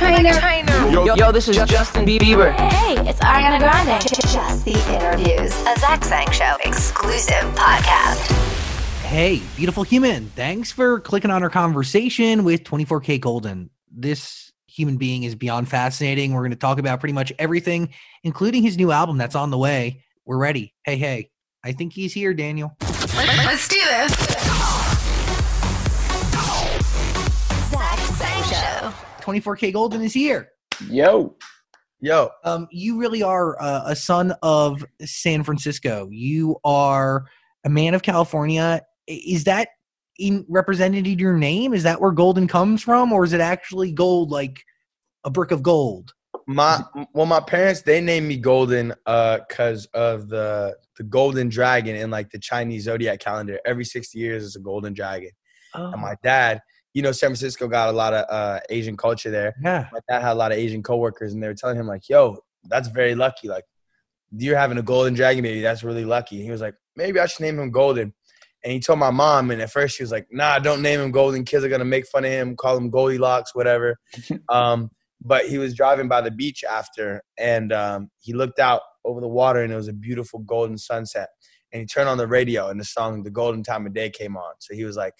Trainer. Yo, yo, this is Justin Bieber. Hey, it's Ariana Grande. Just the interviews. A Zach Sang Show exclusive podcast. Hey, beautiful human. Thanks for clicking on our conversation with 24kGoldn. This human being is beyond fascinating. We're going to talk about pretty much everything, including his new album that's on the way. We're ready. Hey, hey. I think he's here, Daniel. Let's do this. 24kGoldn is here. Yo. Yo. Um, you really are uh, a son of San Francisco. You are a man of California. Is that in, represented in your name? Is that where Golden comes from? Or is it actually gold, like a brick of gold? My well, my parents they named me Golden uh because of the the golden dragon in like the Chinese zodiac calendar. Every sixty years is a golden dragon. Oh. And my oh. dad, you know, San Francisco got a lot of uh Asian culture there. yeah. My dad had a lot of Asian coworkers, and they were telling him like, "Yo, that's very lucky. Like, you're having a golden dragon baby. That's really lucky." And he was like, "Maybe I should name him Golden." And he told my mom, and at first she was like, "Nah, don't name him Golden. Kids are gonna make fun of him, call him Goldilocks, whatever." um, but he was driving by the beach after, and um, he looked out over the water, and it was a beautiful golden sunset. And he turned on the radio, and the song "The Golden Time of Day" came on. So he was like,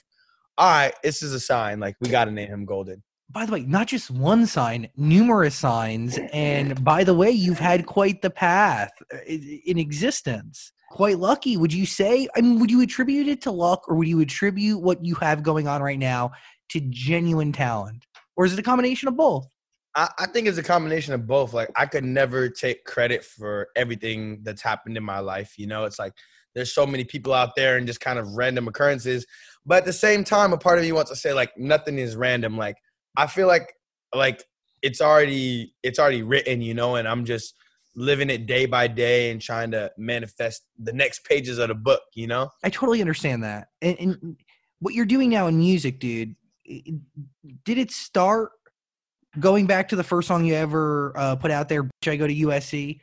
"All right, this is a sign. Like, we got to name him Golden." By the way, not just one sign, numerous signs. And by the way, you've had quite the path uh, in existence. Quite lucky, would you say? I mean, would you attribute it to luck, or would you attribute what you have going on right now to genuine talent, or is it a combination of both? I, I think it's a combination of both. Like I could never take credit for everything that's happened in my life. You know, it's like there's so many people out there and just kind of random occurrences. But at the same time, a part of you wants to say like nothing is random. Like I feel like like it's already it's already written, you know, and I'm just living it day by day and trying to manifest the next pages of the book, you know? I totally understand that. And, and what you're doing now in music, dude, did it start going back to the first song you ever uh, put out there, Should I Go to USC?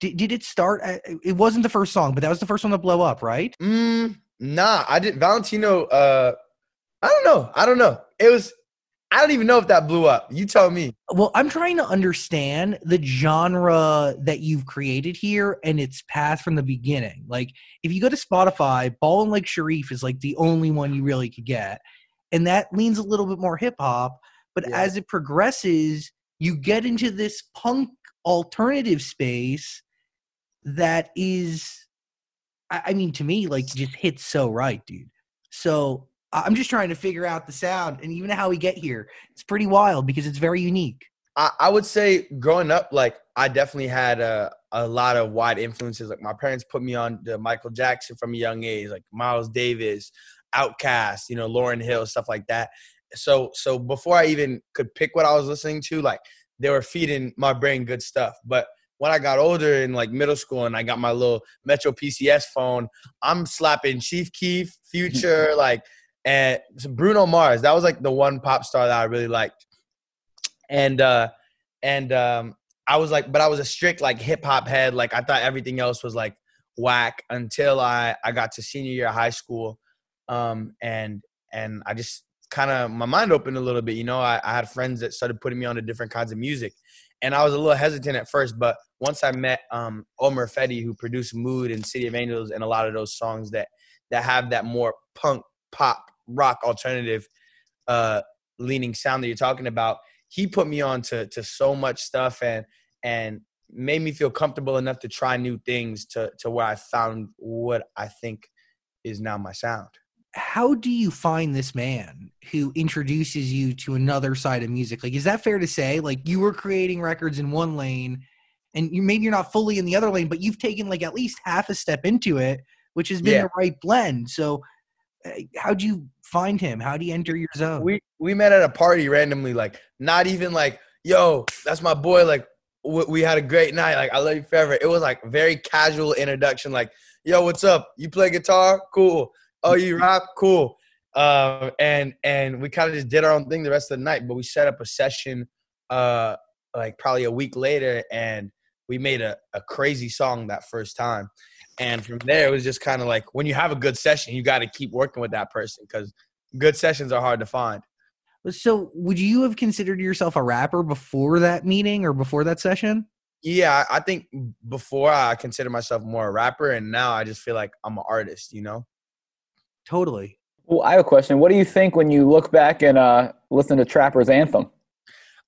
Did, did it start? At, it wasn't the first song, but that was the first one to blow up, right? Mm, nah, I didn't. Valentino. Uh, I don't know. I don't know. It was. I don't even know if that blew up. You tell me. Well, I'm trying to understand the genre that you've created here and its path from the beginning. Like, if you go to Spotify, Ball and Like Sharif is like the only one you really could get. And that leans a little bit more hip hop. But Yeah. as it progresses, you get into this punk alternative space that is, I I mean, to me, like, just hits so right, dude. So I'm just trying to figure out the sound and even how we get here. It's pretty wild because it's very unique. I, I would say growing up, like I definitely had a a lot of wide influences. Like my parents put me on the Michael Jackson from a young age, like Miles Davis, Outkast, you know, Lauryn Hill, stuff like that. So so before I even could pick what I was listening to, like they were feeding my brain good stuff. But when I got older in like middle school and I got my little Metro PCS phone, I'm slapping Chief Keef, Future, like and Bruno Mars. That was like the one pop star that I really liked. And uh and um I was like, but I was a strict like hip hop head. Like I thought everything else was like whack until I I got to senior year of high school, um, and and I just kind of my mind opened a little bit. You know, I, I had friends that started putting me on to different kinds of music, and I was a little hesitant at first. But once I met um, Omer Fedi, who produced Mood and City of Angels, and a lot of those songs that that have that more punk pop rock alternative uh, leaning sound that you're talking about he put me on to to so much stuff and and made me feel comfortable enough to try new things to to where I found what I think is now my sound. How do you find this man who introduces you to another side of music? Like, is that fair to say? Like, you were creating records in one lane, and you maybe you're not fully in the other lane, but you've taken like at least half a step into it, which has been Yeah. the right blend. So, uh, how do you find him? How do you enter your zone? We we met at a party randomly, like not even like, yo, that's my boy. Like we, we had a great night. Like I love you forever. It was like very casual introduction. Like, yo, what's up? You play guitar? Cool. Oh, you rap? Cool. Um, and and we kind of just did our own thing the rest of the night. But we set up a session, uh, like probably a week later, and we made a, a crazy song that first time. And from there, it was just kind of like when you have a good session, you got to keep working with that person because good sessions are hard to find. So, would you have considered yourself a rapper before that meeting or before that session? Yeah, I I think before I consider myself more a rapper, and now I just feel like I'm an artist. You know. Totally. Well, I have a question. What do you think when you look back and uh, listen to Trapper's anthem?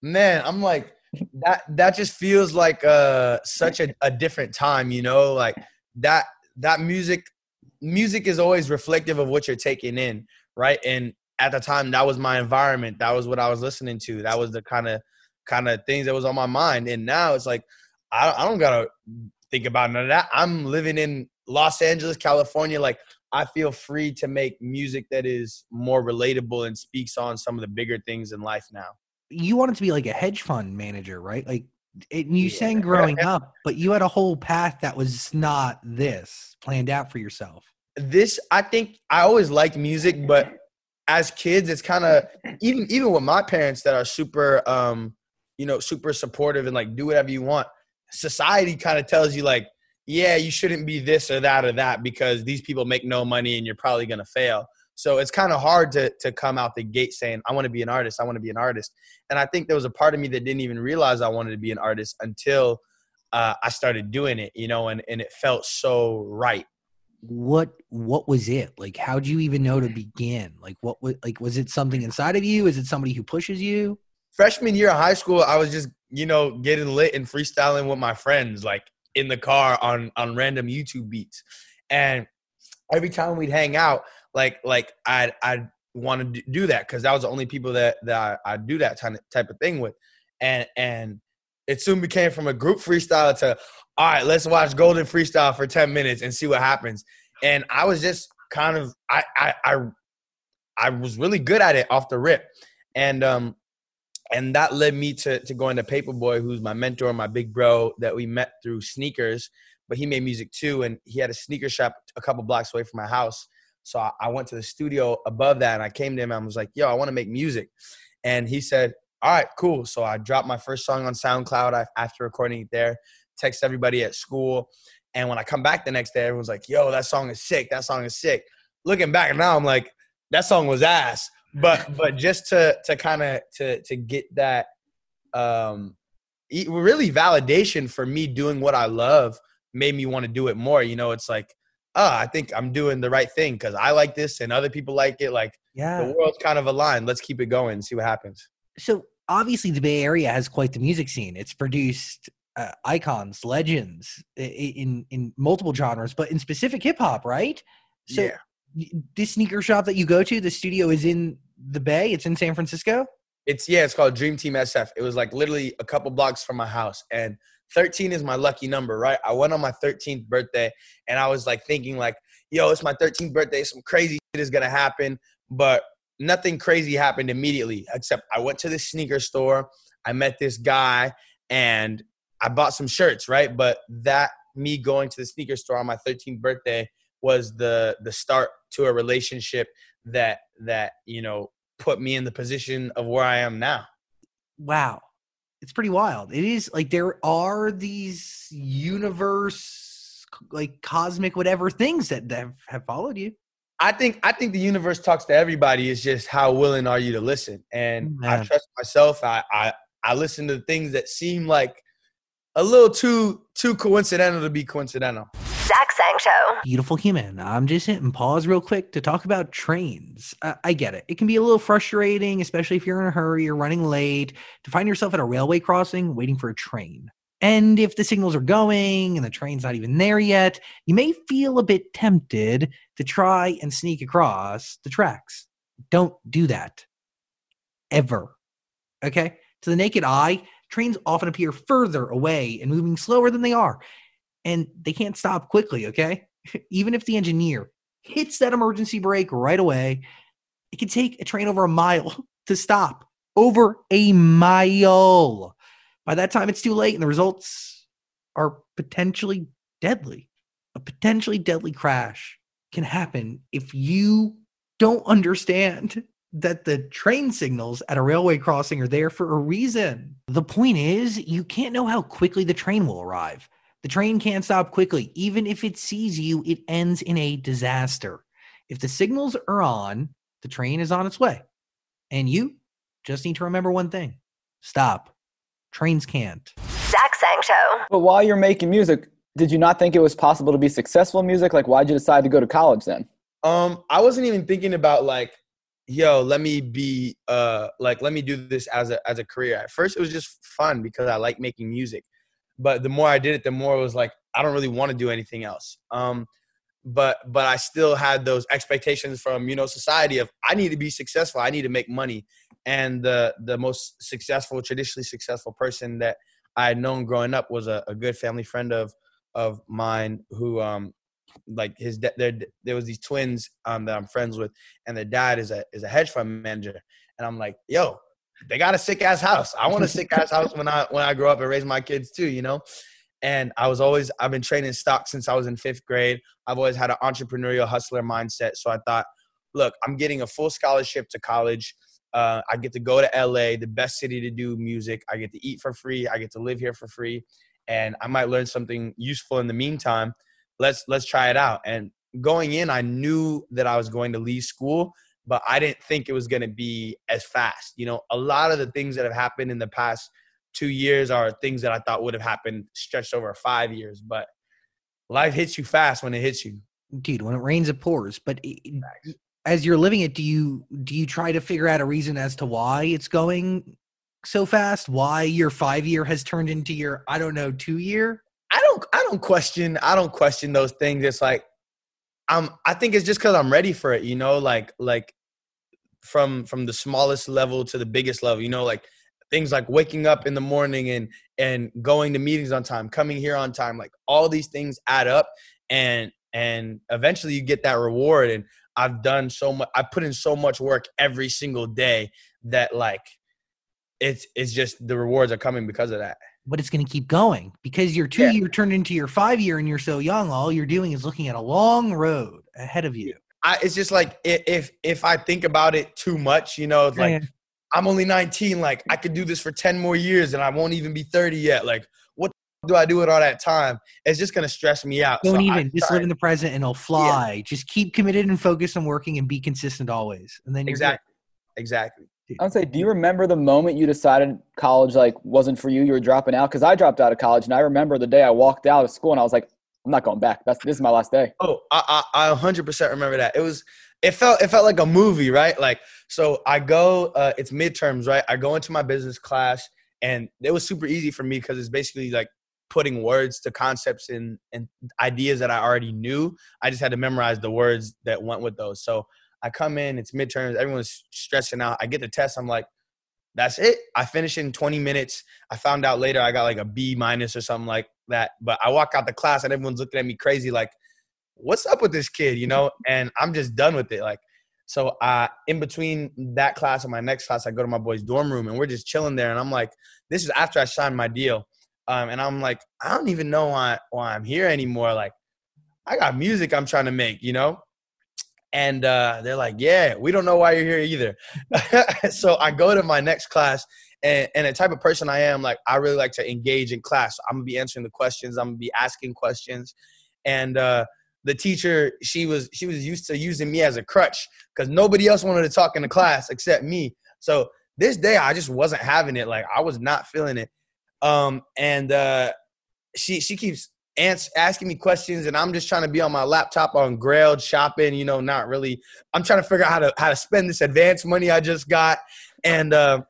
man i'm like that that just feels like uh such a, a different time you know? Like that that music music is always reflective of what you're taking in right? And at the time that was my environment. That was what i was listening to. That was the kind of kind of things that was on my mind. And now it's like I, I don't gotta think about none of that. I'm living in los angeles california. Like i feel free to make music that is more relatable and speaks on some of the bigger things in life now You wanted to be like a hedge fund manager, right? Like, it, you Yeah. sang growing up, but you had a whole path that was not this planned out for yourself. this i think i always liked music but as kids it's kind of even even with my parents that are super um you know super supportive and like do whatever you want society kind of tells you like yeah you shouldn't be this or that or that because these people make no money and you're probably going to fail so it's kind of hard to to come out the gate saying i want to be an artist i want to be an artist and i think there was a part of me that didn't even realize i wanted to be an artist until uh, i started doing it you know and, and it felt so right What what was it? Like how'd you even know to begin? Like what was like was it something inside of you? Is it somebody who pushes you? freshman year of high school, I was just, you know, getting lit and freestyling with my friends, like in the car on on random YouTube beats. And every time we'd hang out, like like I'd I'd want to do that because that was the only people that that I, I'd do that type of thing with. And and it soon became from a group freestyle to all right, let's watch Golden Freestyle for 10 minutes and see what happens. And I was just kind of I I I, I was really good at it off the rip. And um and that led me to to going to Paperboy, who's my mentor, my big bro that we met through sneakers. But he made music too, and he had a sneaker shop a couple blocks away from my house. So I, I went to the studio above that, and I came to him and I was like, "Yo, I want to make music," and he said, "All right, cool." So I dropped my first song on SoundCloud after recording it there. Text everybody at school, and when I come back the next day, everyone's like, "Yo, that song is sick. That song is sick." Looking back now, I'm like, "That song was ass." But but just to to kind of to to get that um really validation for me doing what I love made me want to do it more. You know, it's like, oh, I think I'm doing the right thing because I like this and other people like it. Like Yeah. the world's kind of aligned. Let's keep it going and see what happens. so obviously the Bay Area has quite the music scene. It's produced uh, icons, legends in in multiple genres, but in specific hip hop, right? So yeah. this sneaker shop that you go to, the studio is in the Bay. It's in San Francisco. It's yeah, it's called Dream Team SF. It was like literally a couple blocks from my house. And 13 is my lucky number, right? I went on my 13th birthday and I was like thinking like, yo, it's my 13th birthday, some crazy shit is gonna happen. But nothing crazy happened immediately, except I went to the sneaker store, I met this guy, and I bought some shirts, right? But that me going to the sneaker store on my 13th birthday was the the start to a relationship that that you know put me in the position of where I am now. Wow. It's pretty wild. It is like there are these universe, like cosmic, whatever things that, that have, followed you. I think I think the universe talks to everybody. It's just how willing are you to listen? And mm, I trust myself. I, I I listen to things that seem like a little too too coincidental to be coincidental. Show. Beautiful human. I'm just hitting pause real quick to talk about trains. I, I get it. It can be a little frustrating, especially if you're in a hurry or running late, to find yourself at a railway crossing waiting for a train. And if the signals are going and the train's not even there yet, you may feel a bit tempted to try and sneak across the tracks. Don't do that. Ever. Okay? To the naked eye, trains often appear further away and moving slower than they are. And they can't stop quickly, okay? Even if the engineer hits that emergency brake right away, it can take a train over a mile to stop. Over a mile. By that time, it's too late, and the results are potentially deadly. A potentially deadly crash can happen if you don't understand that the train signals at a railway crossing are there for a reason. The point is, you can't know how quickly the train will arrive. The train can't stop quickly. Even if it sees you, it ends in a disaster. If the signals are on, the train is on its way. And you, just need to remember one thing stop. Trains can't. Zach Sang Show. But while you're making music, did you not think it was possible to be successful in music? Like, why'd you decide to go to college then? Um, I wasn't even thinking about like, yo, let me be uh like let me do this as a as a career. At first it was just fun because I like making music. But the more I did it, the more it was like I don't really want to do anything else. Um but but I still had those expectations from, you know, society of I need to be successful, I need to make money. And the the most successful, traditionally successful person that I had known growing up was a, a good family friend of of mine who um like his da- there there was these twins um that I'm friends with and their dad is a is a hedge fund manager and I'm like yo they got a sick ass house. I want a sick ass house when I when I grow up and raise my kids too you know? And I was always I've been training stock since I was in fifth grade. I've always had an entrepreneurial hustler mindset. So I thought look I'm getting a full scholarship to college. Uh, I get to go to LA the best city to do music. I get to eat for free. I get to live here for free. And I might learn something useful in the meantime. Let's let's try it out. And going in, I knew that I was going to leave school, but I didn't think it was going to be as fast. You know, a lot of the things that have happened in the past two years are things that I thought would have happened stretched over five years. But life hits you fast when it hits you. Dude, when it rains, it pours. But it- as you're living it, do you do you try to figure out a reason as to why it's going so fast? Why your five year has turned into your I don't know two year? I don't I don't question I don't question those things. It's like I'm I think it's just because I'm ready for it, you know, like like from from the smallest level to the biggest level, you know, like things like waking up in the morning and and going to meetings on time, coming here on time, like all these things add up and and eventually you get that reward and I've done so much I put in so much work every single day that like it's it's just the rewards are coming because of that. But it's going to keep going because your two Yeah. year turned into your five year, and you're so young. All you're doing is looking at a long road ahead of you. I, it's just like if if I think about it too much, you know, it's like Yeah. I'm only 19. Like I could do this for 10 more years, and I won't even be 30 yet. Like what do I do with all that time? It's just gonna stress me out. Don't So I even just try- live in the present, and it'll fly. Just keep committed and focused on working, and be consistent always. And then you're good. exactly, exactly. I would say, do you remember the moment you decided college like wasn't for you? You were dropping out because I dropped out of college, and I remember the day I walked out of school, and I was like, I'm not going back. That's this is my last day. Oh, I, I I 100% remember that. It was it felt it felt like a movie, right? Like so I go uh it's midterms, right? I go into my business class and it was super easy for me cuz it's basically like putting words to concepts and and ideas that I already knew. I just had to memorize the words that went with those. So I come in, it's midterms, everyone's stressing out. I get the test, I'm like that's it. I finish in 20 minutes. I found out later I got like a B minus or something like that. But I walk out the class and everyone's looking at me crazy, like, what's up with this kid, you know? And I'm just done with it. Like, so uh, in between that class and my next class, I go to my boy's dorm room and we're just chilling there. And I'm like, this is after I signed my deal. Um, and I'm like, I don't even know why, why I'm here anymore. Like, I got music I'm trying to make, you know? And uh, they're like, yeah, we don't know why you're here either. so I go to my next class and, and the type of person I am, like I really like to engage in class. I'm gonna be answering the questions. I'm gonna be asking questions, and uh, the teacher she was she was used to using me as a crutch because nobody else wanted to talk in the class except me. So this day I just wasn't having it. Like I was not feeling it. Um, and uh, she she keeps asking me questions, and I'm just trying to be on my laptop on Grailed shopping. You know, not really. I'm trying to figure out how to how to spend this advance money I just got, and. Uh,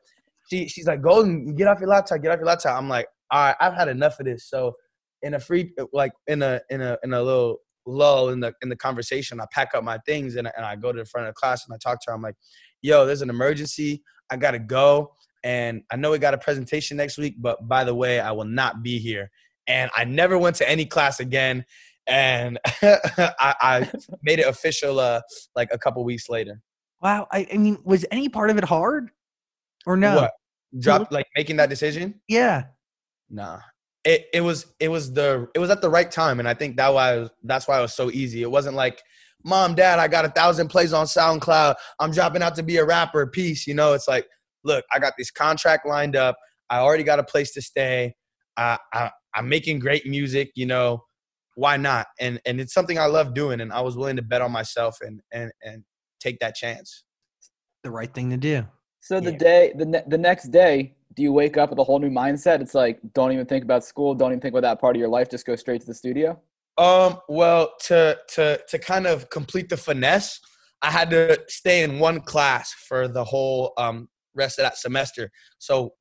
she she's like, go and get off your laptop, get off your laptop. I'm like, all right, I've had enough of this. So in a free like in a in a in a little lull in the in the conversation, I pack up my things and, and I go to the front of the class and I talk to her. I'm like, yo, there's an emergency. I gotta go. And I know we got a presentation next week, but by the way, I will not be here. And I never went to any class again. And I, I made it official uh, like a couple weeks later. Wow. I, I mean, was any part of it hard, or no? What? Drop like making that decision? Yeah. Nah. It it was it was the it was at the right time, and I think that why was, that's why it was so easy. It wasn't like, mom, dad, I got a thousand plays on SoundCloud. I'm dropping out to be a rapper. Peace. You know, it's like, look, I got this contract lined up. I already got a place to stay. I, I I'm making great music. You know, why not? And and it's something I love doing, and I was willing to bet on myself and and and take that chance. The right thing to do. So the Yeah. day, the ne- the next day, do you wake up with a whole new mindset? It's like don't even think about school, don't even think about that part of your life. Just go straight to the studio. Um, well, to to to kind of complete the finesse, I had to stay in one class for the whole um rest of that semester. So,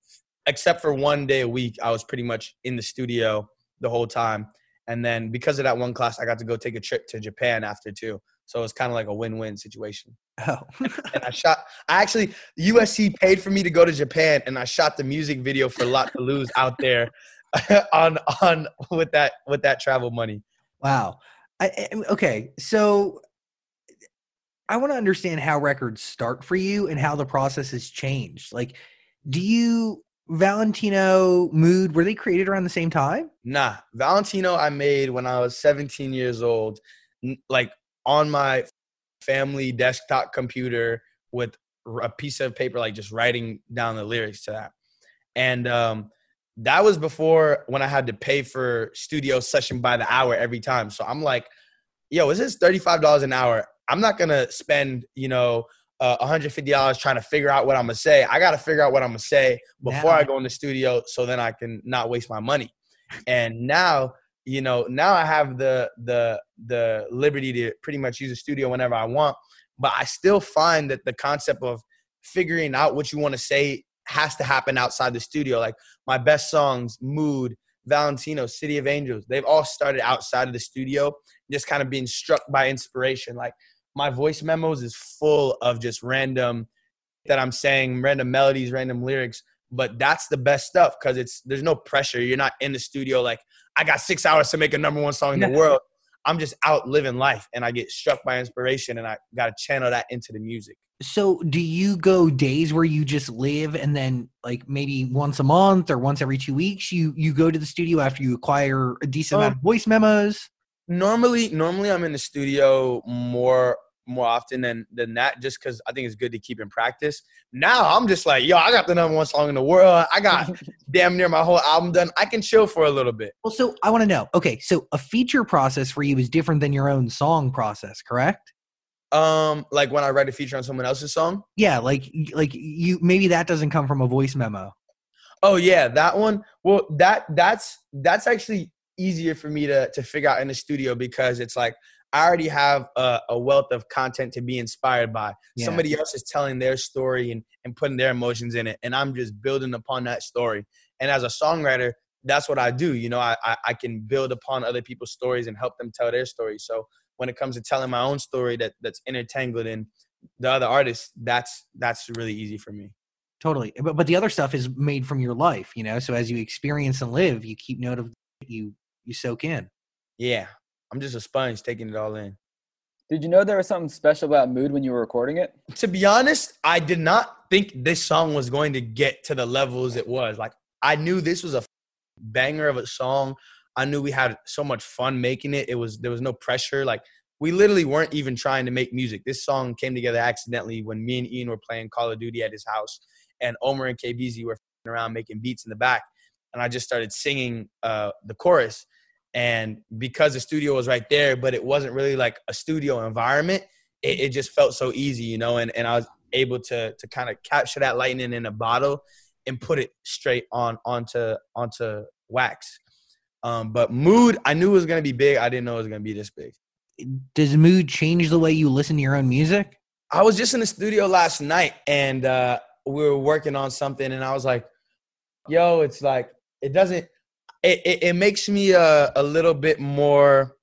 except for one day a week, I was pretty much in the studio the whole time. And then because of that one class, I got to go take a trip to Japan after too. So it was kind of like a win-win situation. Oh, And I shot. I actually USC paid for me to go to Japan, and I shot the music video for Lot to Lose out there on on with that with that travel money. wow. I, I- okay, so I want to understand how records start for you and how the process has changed. Like, do you Valentino Mood were they created around the same time? Nah, Valentino I made when I was 17 years old, like on my family desktop computer with a piece of paper, like just writing down the lyrics to that. And um, that was before when I had to pay for studio session by the hour every time. So I'm like, yo, is this $35 an hour? I'm not gonna spend, you know, uh, $150 trying to figure out what I'm gonna say. I gotta figure out what I'm gonna say before Now- I go in the studio so then I can not waste my money. And now, you know, now I have the the the liberty to pretty much use a studio whenever I want. But I still find that the concept of figuring out what you want to say has to happen outside the studio. Like my best songs, Mood, Valentino, City of Angels, they've all started outside of the studio, just kind of being struck by inspiration. Like my voice memos is full of just random that I'm saying, random melodies, random lyrics. But that's the best stuff because it's there's no pressure. You're not in the studio like I got six hours to make a number one song in the world. I'm just out living life and I get struck by inspiration and I got to channel that into the music. So, do you go days where you just live and then like maybe once a month or once every two weeks you you go to the studio after you acquire a decent um, amount of voice memos? normally normally i'm in the studio more more often than than that just because i think it's good to keep in practice now i'm just like yo i got the number one song in the world i got damn near my whole album done i can chill for a little bit Well, so I want to know. Okay, so a feature process for you is different than your own song process, correct? um like when i write a feature on someone else's song Yeah, like like you maybe that doesn't come from a voice memo. oh yeah that one well that that's that's actually easier for me to to figure out in the studio because it's like i already have a, a wealth of content to be inspired by Yeah. somebody else is telling their story and, and putting their emotions in it and i'm just building upon that story and as a songwriter that's what i do you know i i, I can build upon other people's stories and help them tell their story. so when it comes to telling my own story that that's intertangled in the other artists that's that's really easy for me Totally. But but the other stuff is made from your life, you know. So as you experience and live, you keep note of you you soak in. yeah i'm just a sponge taking it all in Did you know there was something special about Mood when you were recording it? to be honest, I did not think this song was going to get to the levels it was. Like I knew this was a banger of a song. I knew we had so much fun making it. It was there was no pressure. Like we literally weren't even trying to make music. This song came together accidentally when me and iann were playing Call of Duty at his house, and Omer and KBeaZy were around making beats in the back, and I just started singing uh, the chorus. And because the studio was right there, but it wasn't really like a studio environment, it, it just felt so easy, you know. And and I was able to to kind of capture that lightning in a bottle and put it straight on onto onto wax. Um, but mood, I knew it was gonna be big. I didn't know it was gonna be this big. Does mood change the way you listen to your own music? I was just in the studio last night and uh, we were working on something, and I was like, "Yo, it's like it doesn't. It it, it makes me a, a little bit more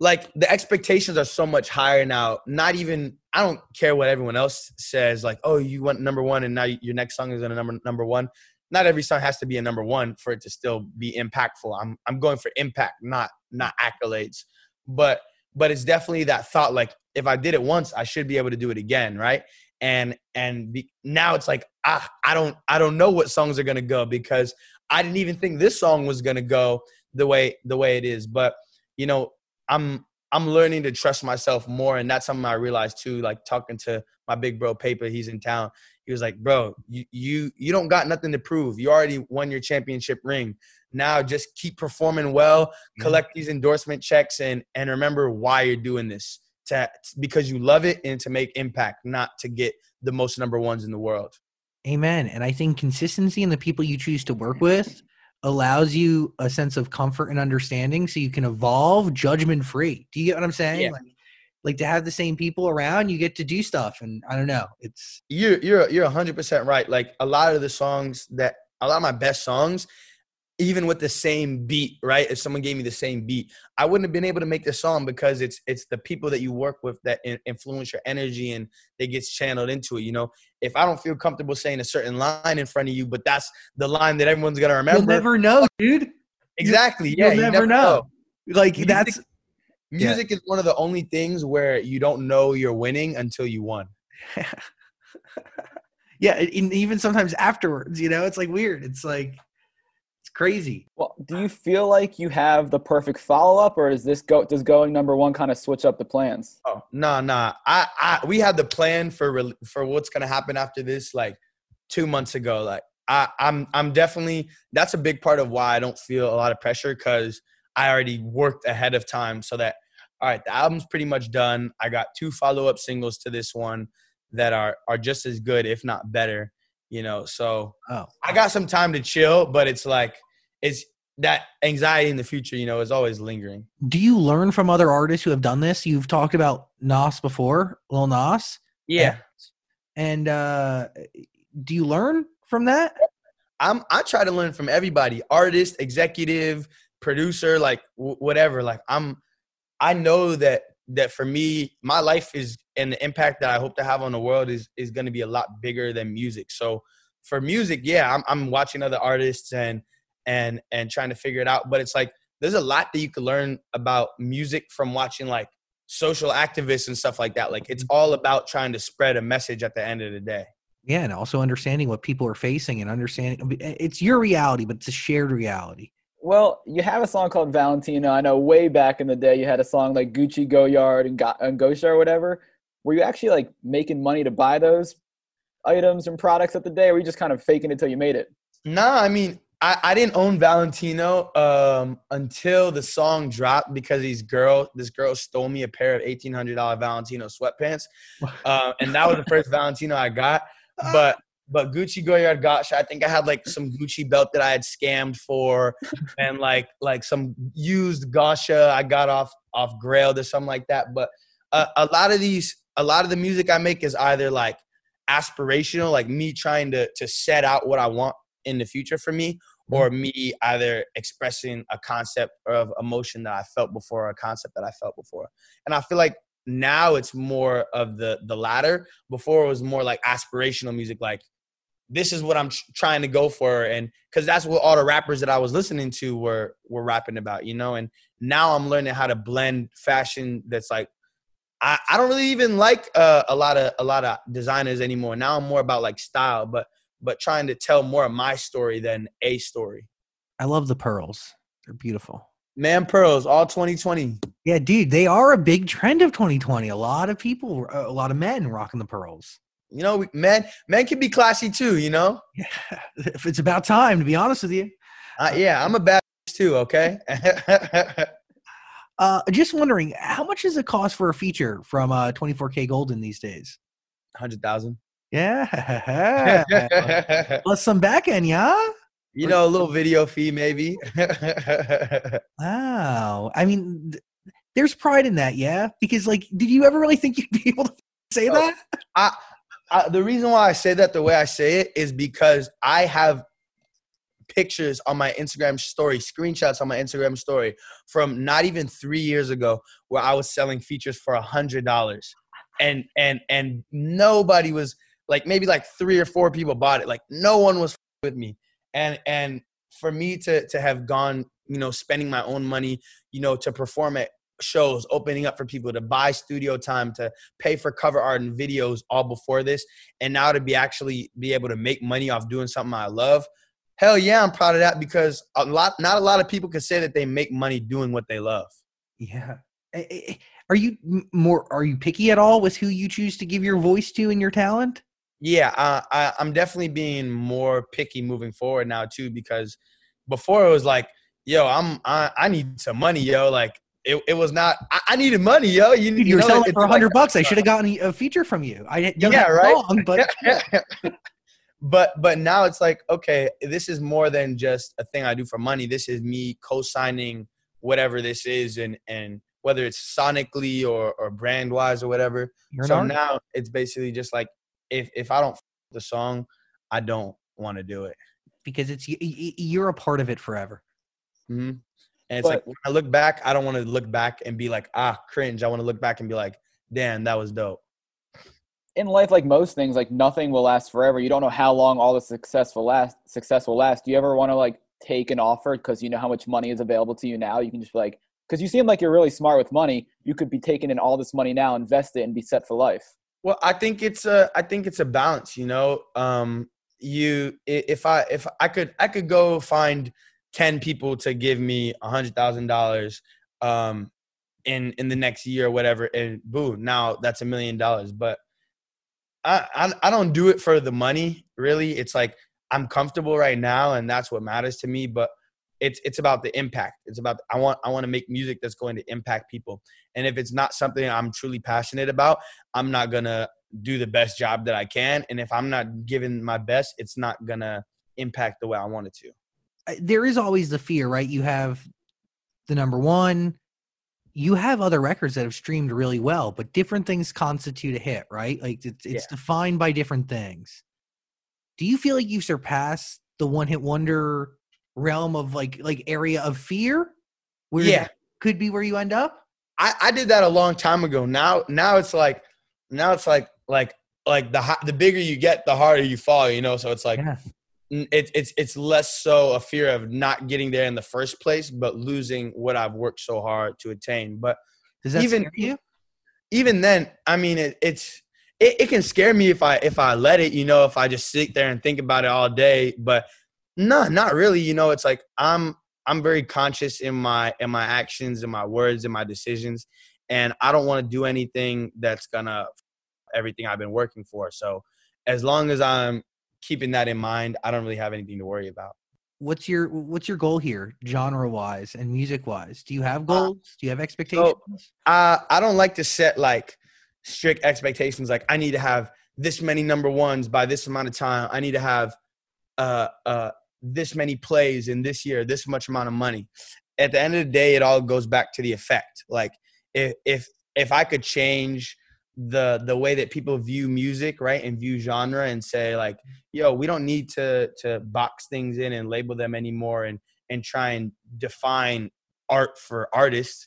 like the expectations are so much higher now. Not even I don't care what everyone else says. Like, oh, you went number one, and now your next song is in a number number one. Not every song has to be a number one for it to still be impactful. I'm I'm going for impact, not not accolades. But but it's definitely that thought like if I did it once, I should be able to do it again, right? And and be, now it's like ah, I don't I don't know what songs are gonna go because I didn't even think this song was gonna go the way the way it is. But you know, I'm I'm learning to trust myself more, and that's something I realized too. Like talking to my big bro Paper, he's in town. He was like, "Bro, you you you don't got nothing to prove. You already won your championship ring. Now just keep performing well, collect these endorsement checks, and and remember why you're doing this. To because you love it and to make impact, not to get the most number ones in the world. Amen. And I think consistency in the people you choose to work with allows you a sense of comfort and understanding so you can evolve judgment free. Do you get what I'm saying? Yeah. Like, like to have the same people around, you get to do stuff. And I don't know. It's You're you're you're 100 percent right. Like a lot of the songs that a lot of my best songs, even with the same beat, right? If someone gave me the same beat, I wouldn't have been able to make the song because it's it's the people that you work with that influence your energy and it gets channeled into it. You know, if I don't feel comfortable saying a certain line in front of you, but that's the line that everyone's gonna remember. you'll never know, dude. exactly. you'll Yeah, you never know. Like Music- that's Music is one of the only things where you don't know you're winning until you won. yeah, and even sometimes afterwards, you know, it's like weird. It's like crazy. Well, do you feel like you have the perfect follow up, or is this go does going number one kind of switch up the plans? Oh, no, nah. I, I, we had the plan for rel- for what's gonna happen after this, like two months ago. Like, I, I'm, I'm definitely. That's a big part of why I don't feel a lot of pressure because I already worked ahead of time so that. All right, the album's pretty much done. I got two follow up singles to this one that are are just as good, if not better. You know, so Oh, I got some time to chill, but it's like it's that anxiety in the future. You know, is always lingering. do you learn from other artists who have done this? You've talked about Nas before, Lil Nas, Yeah. and uh, do you learn from that? I'm I try to learn from everybody, artist, executive, producer, like w- whatever. Like I'm I know that that for me, my life is and the impact that I hope to have on the world is is going to be a lot bigger than music. So for music, yeah, I'm I'm watching other artists and and and trying to figure it out, but it's like there's a lot that you could learn about music from watching like social activists and stuff like that. Like it's mm-hmm. all about trying to spread a message at the end of the day. Yeah, and also understanding what people are facing and understanding it's your reality, but it's a shared reality. Well, you have a song called Valentino. I know way back in the day you had a song like Gucci Goyard and, Go- and Gosha or whatever. Were you actually like making money to buy those items and products at the day, or were you just kind of faking it till you made it? Nah, I mean, I, I didn't own Valentino um, until the song dropped because these girl, this girl stole me a pair of eighteen hundred dollar Valentino sweatpants, uh, and that was the first Valentino I got. But but Gucci Goyard Gosha, I think I had like some Gucci belt that I had scammed for, and like like some used Gosha I got off off Grailed or something like that. But uh, a lot of these, a lot of the music I make is either like aspirational, like me trying to to set out what I want in the future for me, or me either expressing a concept of emotion that I felt before, or a concept that I felt before. And I feel like now it's more of the the latter. Before it was more like aspirational music, like this is what I'm tr- trying to go for, and because that's what all the rappers that I was listening to were were rapping about, you know. And now I'm learning how to blend fashion that's like I, I don't really even like uh, a lot of a lot of designers anymore. Now I'm more about like style, but but trying to tell more of my story than a story. I love the pearls. They're beautiful. Man, pearls all 2020. Yeah, dude, they are a big trend of 2020. A lot of people, a lot of men rocking the pearls. You know, men men can be classy too. You know, Yeah, if it's about time, to be honest with you. uh, yeah, I'm a bad too. Okay. Uh, just wondering, how much does it cost for a feature from uh, 24kGoldn these days? Hundred thousand. Yeah, plus some back end, yeah. you know, a little video fee maybe. Wow, I mean, th- there's pride in that, yeah. Because like, did you ever really think you'd be able to say Oh. that? I, the reason why I say that the way I say it is because I have pictures on my Instagram story, screenshots on my Instagram story from not even three years ago, where I was selling features for a hundred dollars, and and and nobody was like maybe like three or four people bought it. Like no one was with me, and and for me to to have gone, you know, spending my own money, you know, to perform at shows, opening up for people to buy studio time, to pay for cover art and videos all before this, and now to be actually be able to make money off doing something I love. Hell yeah, I'm proud of that because a lot, not a lot of people can say that they make money doing what they love. Yeah. Eh, eh, eh, Are you more? Are you picky at all with who you choose to give your voice to and your talent? Yeah, uh, I, I'm definitely being more picky moving forward now too because before it was like, yo, I'm I, I need some money, yo. Like it, it was not. I, I needed money, yo. You, Dude, you you were know, selling for like- hundred bucks. I should have gotten a feature from you. I didn't Yeah, right. But but but now it's like okay, this is more than just a thing I do for money. This is me co-signing whatever this is, and and whether it's sonically or or brand wise or whatever. you're so now it's basically just like if if I don't f- the song, I don't want to do it. because it's y- y- you're a part of it forever. hmm And it's like when I look back, I don't want to look back and be like ah cringe. I want to look back and be like, damn, that was dope. in life, like most things, like nothing will last forever. You don't know how long all the successful last success will last. Do you ever want to like take an offer because you know how much money is available to you now? You can just be like, because you seem like you're really smart with money. You could be taking in all this money now, invest it, and be set for life. Well, I think it's a I think it's a balance, you know. Um you if I if I could I could go find 10 people to give me a hundred thousand dollars um in in the next year or whatever and boom now that's a million dollars. But I, I I don't do it for the money really. It's like I'm comfortable right now and that's what matters to me. But it's it's about the impact it's about I want I want to make music that's going to impact people and if it's not something I'm truly passionate about I'm not gonna do the best job that I can. And if I'm not giving my best, it's not gonna impact the way I want it to. There is always the fear, right? You have the number one. You have other records that have streamed really well, but different things constitute a hit, right? Like it's it's defined by different things. Do you feel like you've surpassed the one hit wonder realm of like like area of fear? Where Yeah. could be where you end up? I, I did that a long time ago. Now now it's like now it's like like like the the bigger you get, the harder you fall. You know, so it's like Yeah. n- it's it's it's less so a fear of not getting there in the first place, but losing what I've worked so hard to attain. But Does that Even- scare you? even then, I mean, it, it's it, it can scare me if I if I let it. You know, if I just sit there and think about it all day. But no, not really. You know, it's like I'm I'm very conscious in my in my actions, in my words, in my decisions, and I don't want to do anything that's gonna everything I've been working for. So as long as I'm keeping that in mind, I don't really have anything to worry about. What's your what's your goal here, genre wise and music wise? Do you have goals? Do you have expectations? uh, I don't like to set like strict expectations. Like I need to have this many number ones by this amount of time. I need to have uh, uh, this many plays in this year, this much amount of money. At the end of the day, it all goes back to the effect. Like if if if I could change the the way that people view music, right, and view genre, and say like, yo, we don't need to to box things in and label them anymore, and and try and define art for artists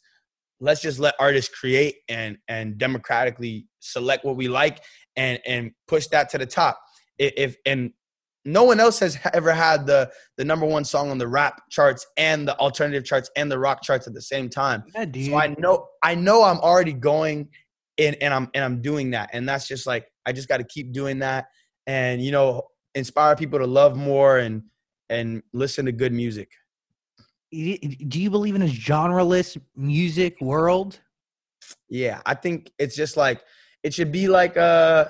let's just let artists create and and democratically select what we like and and push that to the top if, if and no one else has ever had the the number one song on the rap charts and the alternative charts and the rock charts at the same time Yeah, dude. so i know i know i'm already going and and i'm and i'm doing that and that's just like i just got to keep doing that and you know inspire people to love more and and listen to good music do you believe in a genreless music world? Yeah, I think it's just like it should be like uh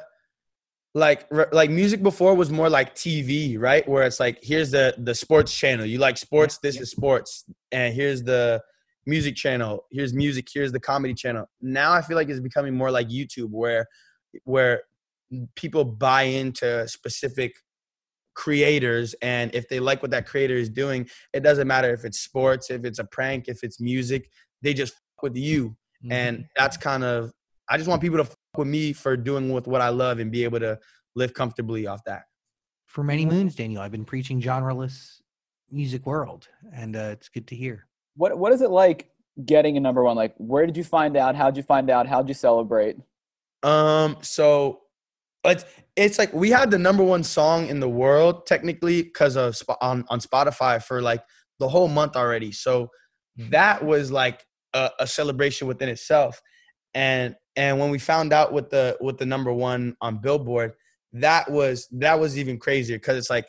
like like music before was more like TV, right? Where it's like here's the the sports channel. You like sports, this is sports. And here's the music channel. Here's music, here's the comedy channel. Now I feel like it's becoming more like YouTube where where people buy into specific creators and if they like what that creator is doing, it doesn't matter if it's sports, if it's a prank, if it's music, they just fuck with you mm-hmm. and that's kind of I just want people to with me for doing with what I love and be able to live comfortably off that. for many moons, Daniel, I've been preaching genreless music world, and uh, it's good to hear. What What is it like getting a number one? Like, where did you find out? How'd you find out? How'd you celebrate? Um, so it's it's like we had the number one song in the world technically because of on on Spotify for like the whole month already. So that was like a, a celebration within itself. And and when we found out with the with the number one on Billboard, that was that was even crazier because it's like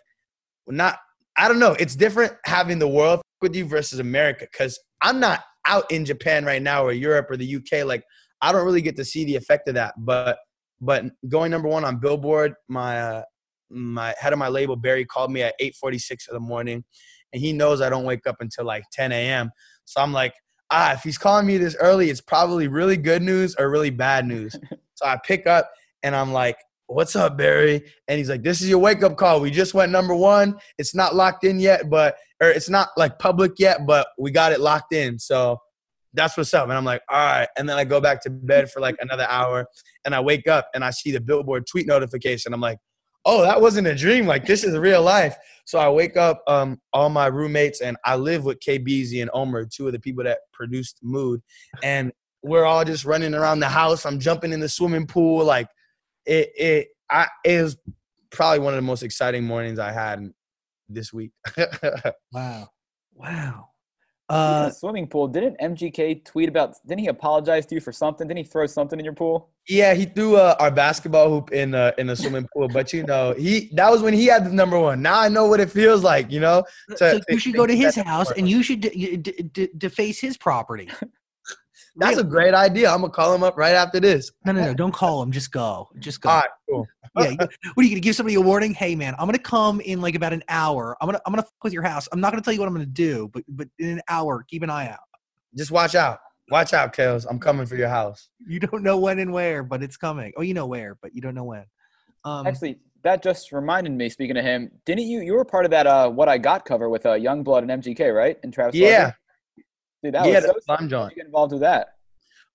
not I don't know. It's different having the world with you versus America because I'm not out in Japan right now or Europe or the UK. Like I don't really get to see the effect of that. But but going number one on Billboard, my uh, my head of my label Barry called me at 8:46 in the morning, and he knows I don't wake up until like 10 a.m. So I'm like, ah, if he's calling me this early, it's probably really good news or really bad news. so I pick up and I'm like, what's up, Barry? And he's like, this is your wake up call. We just went number one. It's not locked in yet, but or it's not like public yet, but we got it locked in. So that's what's up. And I'm like, all right. And then I go back to bed for like another hour and I wake up and I see the billboard tweet notification. I'm like, oh, that wasn't a dream. Like this is real life. So I wake up, um, all my roommates, and I live with KBeaZy and Omer, two of the people that produced Mood. And we're all just running around the house. I'm jumping in the swimming pool. Like it it I it was probably one of the most exciting mornings I had this week. Wow. Wow. Speaking Uh, of swimming pool, didn't MGK tweet about? Didn't he apologize to you for something? Didn't he throw something in your pool? yeah, he threw uh, our basketball hoop in uh, in the swimming pool, but you know, he that was when he had the number one. Now I know what it feels like, you know. so to- you should go to to- his house and you should d- d- d- deface his property. That's a great idea. I'm gonna call him up right after this. No, no, no. Don't call him. Just go. Just go. All right, cool. yeah. What are you gonna give somebody a warning? Hey, man, I'm gonna come in like about an hour. I'm gonna I'm gonna fuck with your house. I'm not gonna tell you what I'm gonna do, but but in an hour, keep an eye out. Just watch out. Watch out, Kels. I'm coming for your house. You don't know when and where, but it's coming. Oh, you know where, but you don't know when. Um, Actually, that just reminded me. Speaking of him, didn't you? You were part of that uh, "What I Got" cover with uh, Yungblud and MGK, right? And Travis. Yeah, Barker? Dude, that yeah, was so. slime joint. You get involved with that?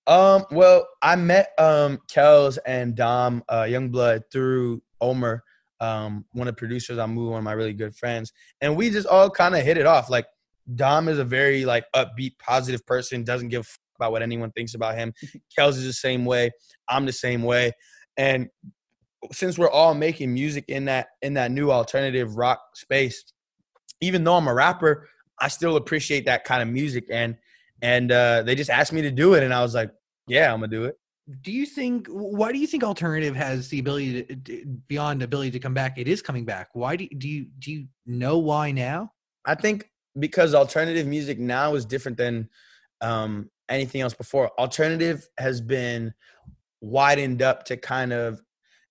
Um, well, I met um Kels and Dom uh Yungblud through Omer, um, one of the producers on Mood, one of my really good friends. And we just all kind of hit it off. Like Dom is a very like upbeat, positive person, doesn't give a fuck about what anyone thinks about him. Kels is the same way. I'm the same way. And since we're all making music in that in that new alternative rock space, even though I'm a rapper, I still appreciate that kind of music. And and uh, they just asked me to do it, and I was like, "Yeah, I'm gonna do it." do you think? Why do you think alternative has the ability to beyond ability to come back? It is coming back. Why do do you do you know why now? I think because alternative music now is different than um, anything else before. Alternative has been widened up to kind of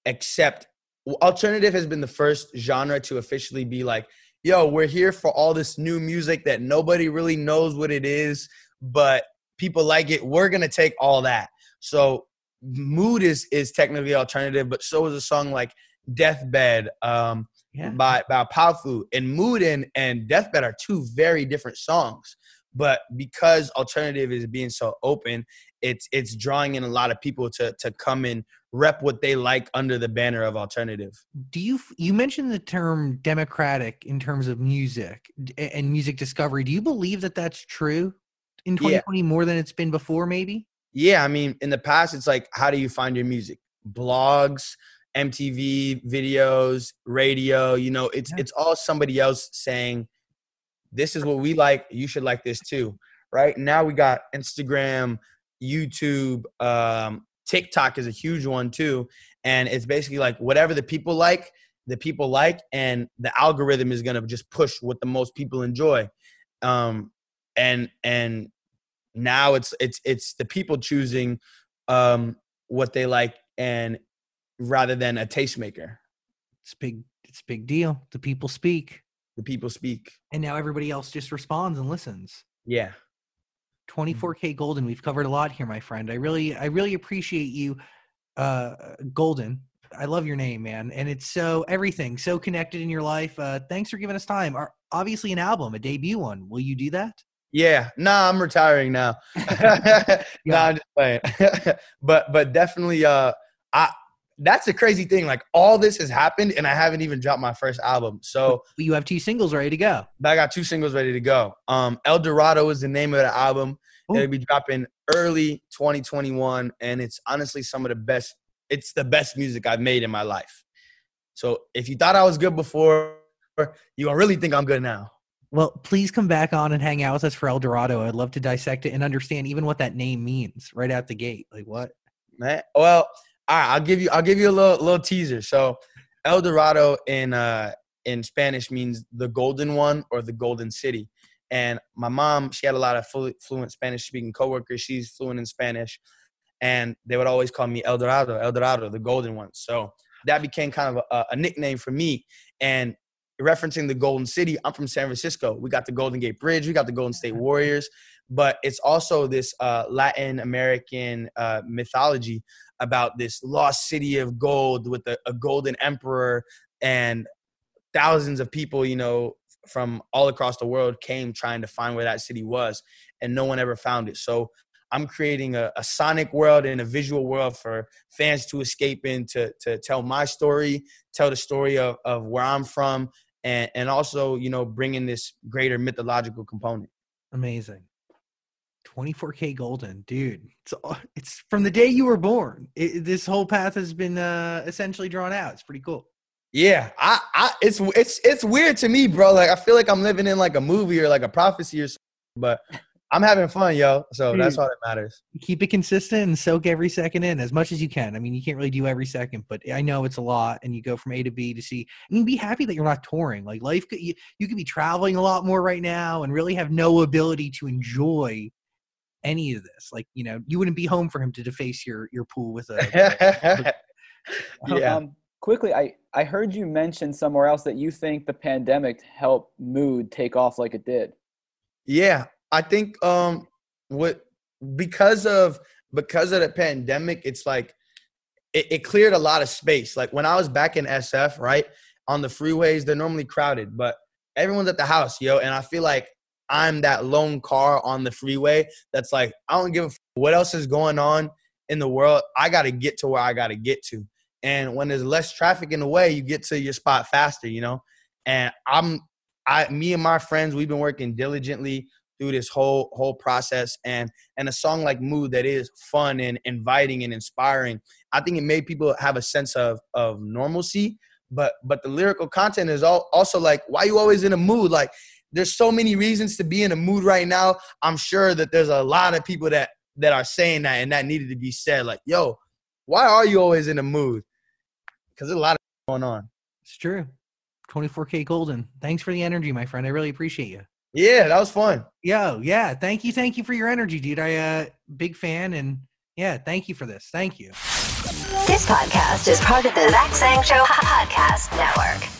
accept. Alternative has been the first genre to officially be like, "Yo, we're here for all this new music that nobody really knows what it is, but people like it. We're gonna take all that." So, mood is is technically alternative, but so is a song like "Deathbed." Um, Yeah. by by Powfu and Mood and, and Deathbed are two very different songs. But because alternative is being so open, it's it's drawing in a lot of people to to come and rep what they like under the banner of alternative. do you you mentioned the term democratic in terms of music and music discovery do you believe that that's true in Yeah. 2020 more than it's been before maybe Yeah, I mean, in the past, it's like, how do you find your music? Blogs, MTV videos, radio. You know, it's Yeah. it's all somebody else saying, "This is what we like. You should like this too." Right now, we got Instagram, YouTube, um, TikTok is a huge one too, and it's basically like whatever the people like, the people like, and the algorithm is gonna just push what the most people enjoy. Um, and and now it's it's it's the people choosing um what they like and rather than a tastemaker it's big it's a big deal the people speak the people speak. And now everybody else just responds and listens. Yeah. 24kGoldn we've covered a lot here my friend. I really i really appreciate you uh golden. I love your name man and it's so everything so connected in your life uh thanks for giving us time. Our, obviously an album a debut one. Will you do that? Yeah. Nah i'm retiring now. Nah i'm just playing. But but definitely uh i that's the crazy thing like all this has happened and i haven't even dropped my first album so But you have two singles ready to go but i got two singles ready to go um el dorado is the name of the album Ooh. it'll be dropping early 2021 and it's honestly some of the best it's the best music i've made in my life so if you thought i was good before you gonna really think i'm good now Well, please come back on and hang out with us for El Dorado. I'd love to dissect it and understand even what that name means right out the gate. Like what? man well all right i'll give you i'll give you a little little teaser. So el dorado in uh in spanish means the golden one or the golden city. And my mom she had a lot of flu- fluent spanish speaking coworkers. She's fluent in spanish. And they would always call me el dorado el dorado the golden one. So that became kind of a, a nickname for me. And referencing the golden city i'm from san francisco. We got the golden gate bridge. We got the golden state warriors. But it's also this uh, Latin American uh, mythology about this lost city of gold with a, a golden emperor and thousands of people, you know, from all across the world came trying to find where that city was, and no one ever found it. So I'm creating a, a, sonic world and a visual world for fans to escape in to, to tell my story, tell the story of, of where I'm from, and, and also, you know, bringing this greater mythological component. Amazing. 24kGoldn, dude. It's, it's from the day you were born. It, this whole path has been uh, essentially drawn out. It's pretty cool. Yeah, I, I, it's, it's, it's weird to me, bro. Like I feel like I'm living in like a movie or like a prophecy or something. But I'm having fun, yo. So Dude, that's all that matters. Keep it consistent and soak every second in as much as you can. I mean, you can't really do every second, but I know it's a lot. And you go from A to B to c and be happy that you're not touring. Like life, could, you, you could be traveling a lot more right now and really have no ability to enjoy any of this. Like, you know, you wouldn't be home for him to deface your your pool with a. yeah. Um, quickly, I I heard you mention somewhere else that you think the pandemic helped mood take off like it did. Yeah, I think um what because of because of the pandemic, it's like it, it cleared a lot of space. Like when I was back in SF, right on the freeways, they're normally crowded, but everyone's at the house, yo. And I feel like I'm that lone car on the freeway that's like, I don't give a f- what else is going on in the world. I got to get to where I got to get to. And when there's less traffic in the way, you get to your spot faster, you know? And I'm, I, me and my friends, we've been working diligently through this whole whole process and and a song like mood that is fun and inviting and inspiring i think it made people have a sense of of normalcy but but the lyrical content is all, also like why you always in a mood like there's so many reasons to be in a mood right now i'm sure that there's a lot of people that that are saying that and that needed to be said like yo why are you always in a mood because there's a lot of going on it's true 24kGoldn. thanks for the energy my friend i really appreciate you yeah, that was fun. Yo, yeah. Thank you. Thank you for your energy, dude. I uh big fan and yeah, thank you for this. Thank you. This podcast is part of the Zach Sang Show Podcast Network.